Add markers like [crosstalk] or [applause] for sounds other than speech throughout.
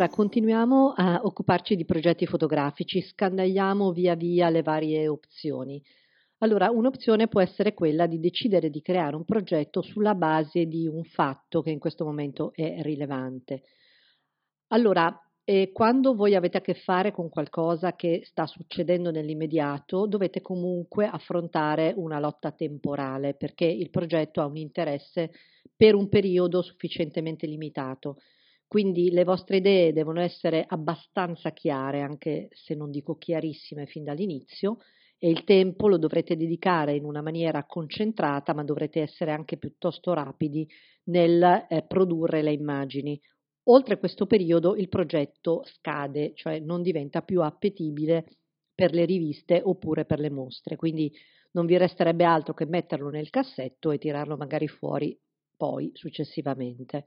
Allora, continuiamo a occuparci di progetti fotografici, scandagliamo via via le varie opzioni. Allora, un'opzione può essere quella di decidere di creare un progetto sulla base di un fatto che in questo momento è rilevante. Allora, eh, quando voi avete a che fare con qualcosa che sta succedendo nell'immediato, dovete comunque affrontare una lotta temporale perché il progetto ha un interesse per un periodo sufficientemente limitato. Quindi le vostre idee devono essere abbastanza chiare, anche se non dico chiarissime fin dall'inizio, e il tempo lo dovrete dedicare in una maniera concentrata, ma dovrete essere anche piuttosto rapidi nel eh, produrre le immagini. Oltre questo periodo il progetto scade, cioè non diventa più appetibile per le riviste oppure per le mostre, quindi non vi resterebbe altro che metterlo nel cassetto e tirarlo magari fuori poi successivamente.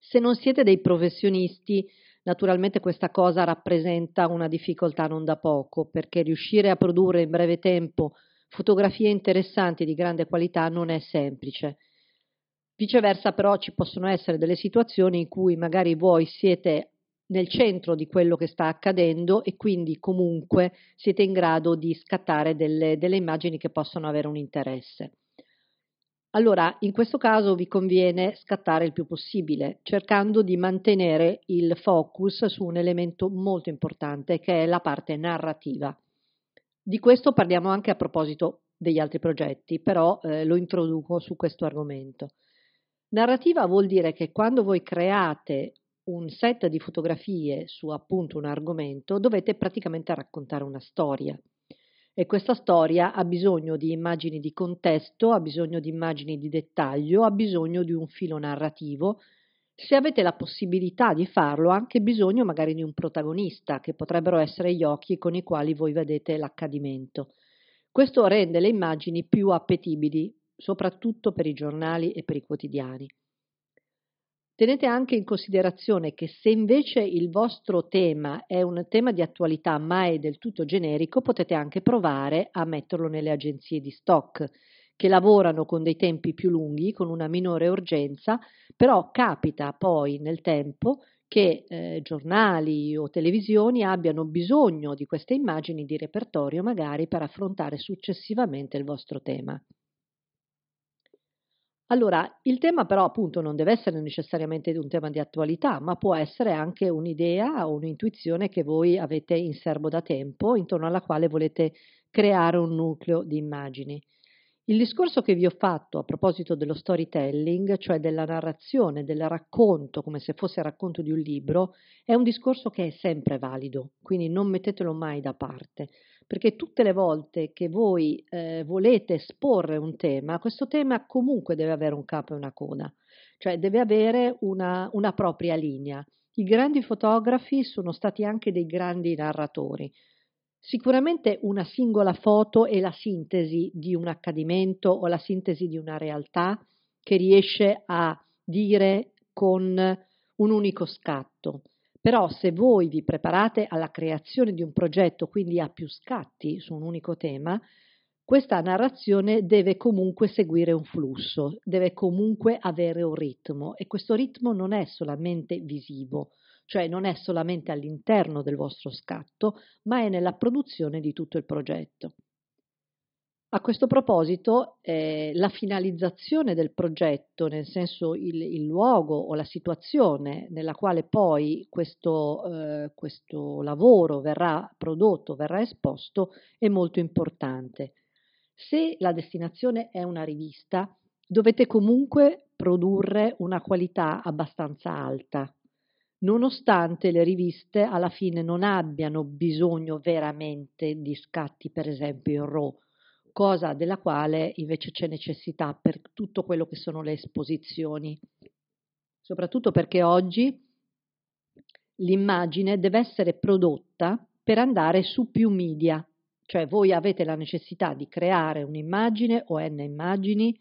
Se non siete dei professionisti, Naturalmente questa cosa rappresenta una difficoltà non da poco, perché riuscire a produrre in breve tempo fotografie interessanti di grande qualità non è semplice. Viceversa però ci possono essere delle situazioni in cui magari voi siete nel centro di quello che sta accadendo e quindi comunque siete in grado di scattare delle, delle immagini che possono avere un interesse. Allora, in questo caso vi conviene scattare il più possibile, cercando di mantenere il focus su un elemento molto importante che è la parte narrativa. Di questo parliamo anche a proposito degli altri progetti, però eh, lo introduco su questo argomento. Narrativa vuol dire che quando voi create un set di fotografie su appunto un argomento, dovete praticamente raccontare una storia. E questa storia ha bisogno di immagini di contesto, ha bisogno di immagini di dettaglio, ha bisogno di un filo narrativo. Se avete la possibilità di farlo, ha anche bisogno magari di un protagonista, che potrebbero essere gli occhi con i quali voi vedete l'accadimento. Questo rende le immagini più appetibili, soprattutto per i giornali e per i quotidiani. Tenete anche in considerazione che se invece il vostro tema è un tema di attualità ma è del tutto generico, potete anche provare a metterlo nelle agenzie di stock che lavorano con dei tempi più lunghi, con una minore urgenza, però capita poi nel tempo che eh, giornali o televisioni abbiano bisogno di queste immagini di repertorio magari per affrontare successivamente il vostro tema. Allora, il tema però appunto non deve essere necessariamente un tema di attualità, ma può essere anche un'idea o un'intuizione che voi avete in serbo da tempo, intorno alla quale volete creare un nucleo di immagini. Il discorso che vi ho fatto a proposito dello storytelling, cioè della narrazione, del racconto, come se fosse il racconto di un libro, è un discorso che è sempre valido, quindi non mettetelo mai da parte perché tutte le volte che voi eh, volete esporre un tema, questo tema comunque deve avere un capo e una coda, cioè deve avere una, una propria linea. I grandi fotografi sono stati anche dei grandi narratori. Sicuramente una singola foto è la sintesi di un accadimento o la sintesi di una realtà che riesce a dire con un unico scatto. Però se voi vi preparate alla creazione di un progetto, quindi a più scatti su un unico tema, questa narrazione deve comunque seguire un flusso, deve comunque avere un ritmo e questo ritmo non è solamente visivo, cioè non è solamente all'interno del vostro scatto, ma è nella produzione di tutto il progetto. A questo proposito, eh, la finalizzazione del progetto, nel senso il, il, luogo o la situazione nella quale poi questo, eh, questo lavoro verrà prodotto, verrà esposto, è molto importante. Se la destinazione è una rivista, dovete comunque produrre una qualità abbastanza alta, nonostante le riviste alla fine non abbiano bisogno veramente di scatti, per esempio in RAW cosa della quale invece c'è necessità per tutto quello che sono le esposizioni, soprattutto perché oggi l'immagine deve essere prodotta per andare su più media, cioè voi avete la necessità di creare un'immagine o n immagini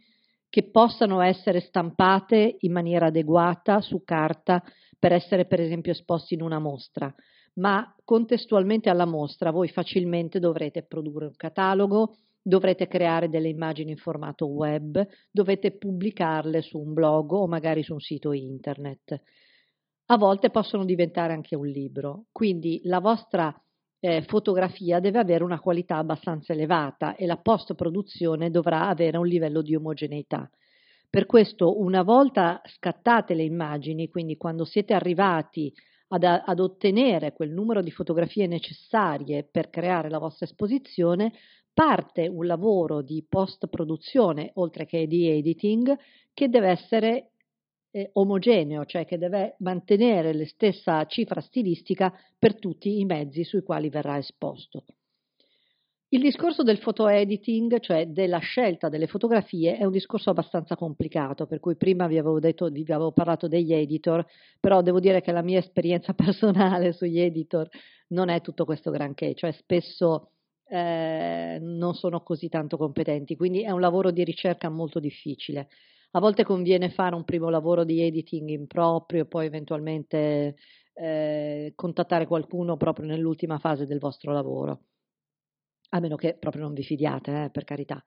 che possano essere stampate in maniera adeguata su carta per essere per esempio esposti in una mostra, ma contestualmente alla mostra voi facilmente dovrete produrre un catalogo, dovrete creare delle immagini in formato web, dovete pubblicarle su un blog o magari su un sito internet. a volte possono diventare anche un libro. Quindi la vostra eh, fotografia deve avere una qualità abbastanza elevata e la post produzione dovrà avere un livello di omogeneità. Per questo, una volta scattate le immagini, quindi quando siete arrivati ad, ad, ottenere quel numero di fotografie necessarie per creare la vostra esposizione, parte un lavoro di post produzione, oltre che di editing, che deve essere eh, omogeneo, cioè che deve mantenere la stessa cifra stilistica per tutti i mezzi sui quali verrà esposto. Il discorso del photo editing, cioè della scelta delle fotografie, è un discorso abbastanza complicato, per cui prima vi avevo, detto, vi avevo parlato degli editor, però devo dire che la mia esperienza [laughs] personale sugli editor non è tutto questo granché, cioè spesso eh, non sono così tanto competenti, quindi è un lavoro di ricerca molto difficile. A volte conviene fare un primo lavoro di editing in proprio, poi eventualmente eh, contattare qualcuno proprio nell'ultima fase del vostro lavoro a meno che proprio non vi fidiate, eh, per carità.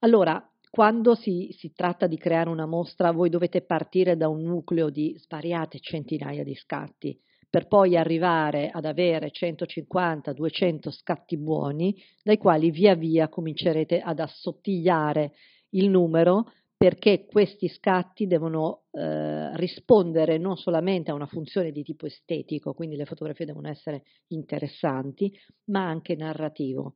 Allora, quando si, si, tratta di creare una mostra, voi dovete partire da un nucleo di svariate centinaia di scatti, per poi arrivare ad avere 150-200 scatti buoni, dai quali via via comincerete ad assottigliare il numero perché questi scatti devono eh, rispondere non solamente a una funzione di tipo estetico, quindi le fotografie devono essere interessanti, ma anche narrativo.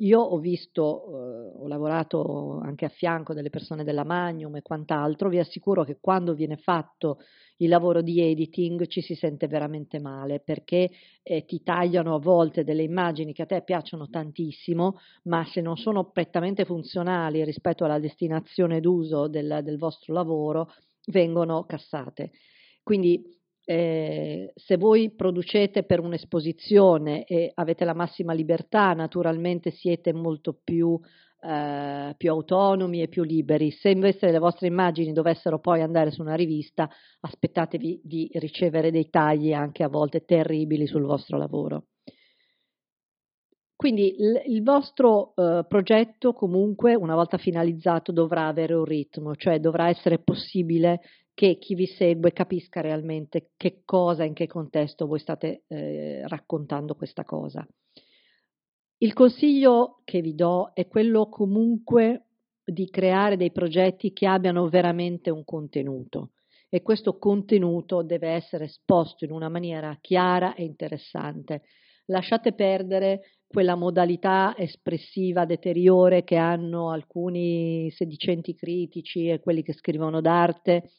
Io ho visto, eh, ho lavorato anche a fianco delle persone della Magnum e quant'altro, vi assicuro che quando viene fatto il lavoro di editing ci si sente veramente male perché eh, ti tagliano a volte delle immagini che a te piacciono tantissimo, ma se non sono prettamente funzionali rispetto alla destinazione d'uso del, del vostro lavoro, vengono cassate. Quindi eh, se voi producete per un'esposizione e avete la massima libertà, naturalmente siete molto più, eh, più, autonomi e più liberi. Se invece le vostre immagini dovessero poi andare su una rivista, aspettatevi di ricevere dei tagli anche a volte terribili sul vostro lavoro. Quindi il, il vostro eh, progetto comunque, una volta finalizzato, dovrà avere un ritmo, cioè dovrà essere possibile che chi vi segue capisca realmente che cosa, in che contesto voi state eh, raccontando questa cosa. Il consiglio che vi do è quello comunque di creare dei progetti che abbiano veramente un contenuto e questo contenuto deve essere esposto in una maniera chiara e interessante. Lasciate perdere quella modalità espressiva deteriore che hanno alcuni sedicenti critici e quelli che scrivono d'arte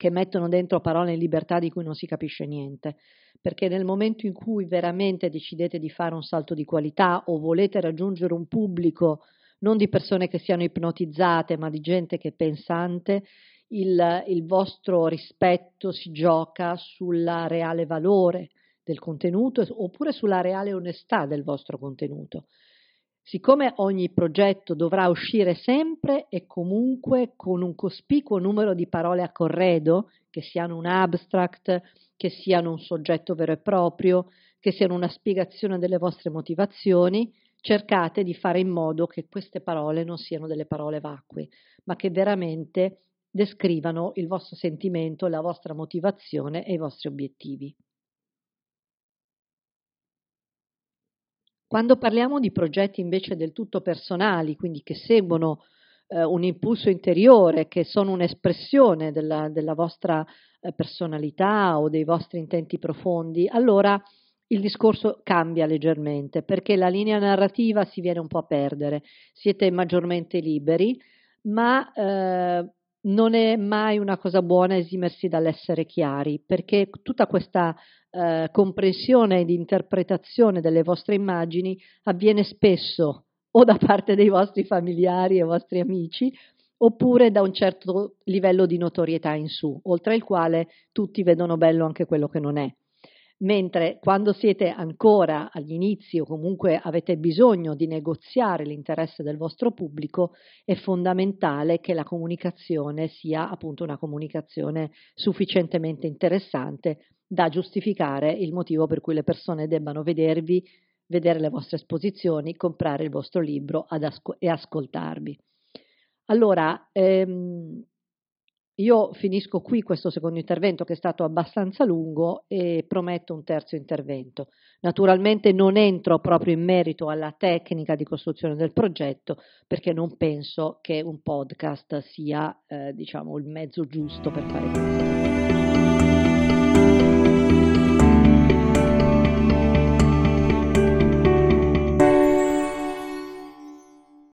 che mettono dentro parole in libertà di cui non si capisce niente, perché nel momento in cui veramente decidete di fare un salto di qualità o volete raggiungere un pubblico non di persone che siano ipnotizzate, ma di gente che è pensante, il, il vostro rispetto si gioca sul reale valore del contenuto oppure sulla reale onestà del vostro contenuto. Siccome ogni progetto dovrà uscire sempre e comunque con un cospicuo numero di parole a corredo, che siano un abstract, che siano un soggetto vero e proprio, che siano una spiegazione delle vostre motivazioni, cercate di fare in modo che queste parole non siano delle parole vacue, ma che veramente descrivano il vostro sentimento, la vostra motivazione e i vostri obiettivi. Quando parliamo di progetti invece del tutto personali, quindi che seguono eh, un impulso interiore, che sono un'espressione della, della vostra eh, personalità o dei vostri intenti profondi, allora il discorso cambia leggermente perché la linea narrativa si viene un po' a perdere, siete maggiormente liberi, ma eh, non è mai una cosa buona esimersi dall'essere chiari, perché tutta questa eh, comprensione ed interpretazione delle vostre immagini avviene spesso o da parte dei vostri familiari e vostri amici, oppure da un certo livello di notorietà in su, oltre il quale tutti vedono bello anche quello che non è mentre quando siete ancora agli inizi o comunque avete bisogno di negoziare l'interesse del vostro pubblico, è fondamentale che la comunicazione sia appunto una comunicazione sufficientemente interessante da giustificare il motivo per cui le persone debbano vedervi, vedere le vostre esposizioni, comprare il vostro libro asco- e ascoltarvi. Allora, ehm, io finisco qui questo secondo intervento che è stato abbastanza lungo e prometto un terzo intervento. Naturalmente non entro proprio in merito alla tecnica di costruzione del progetto perché non penso che un podcast sia eh, diciamo, il mezzo giusto per fare questo.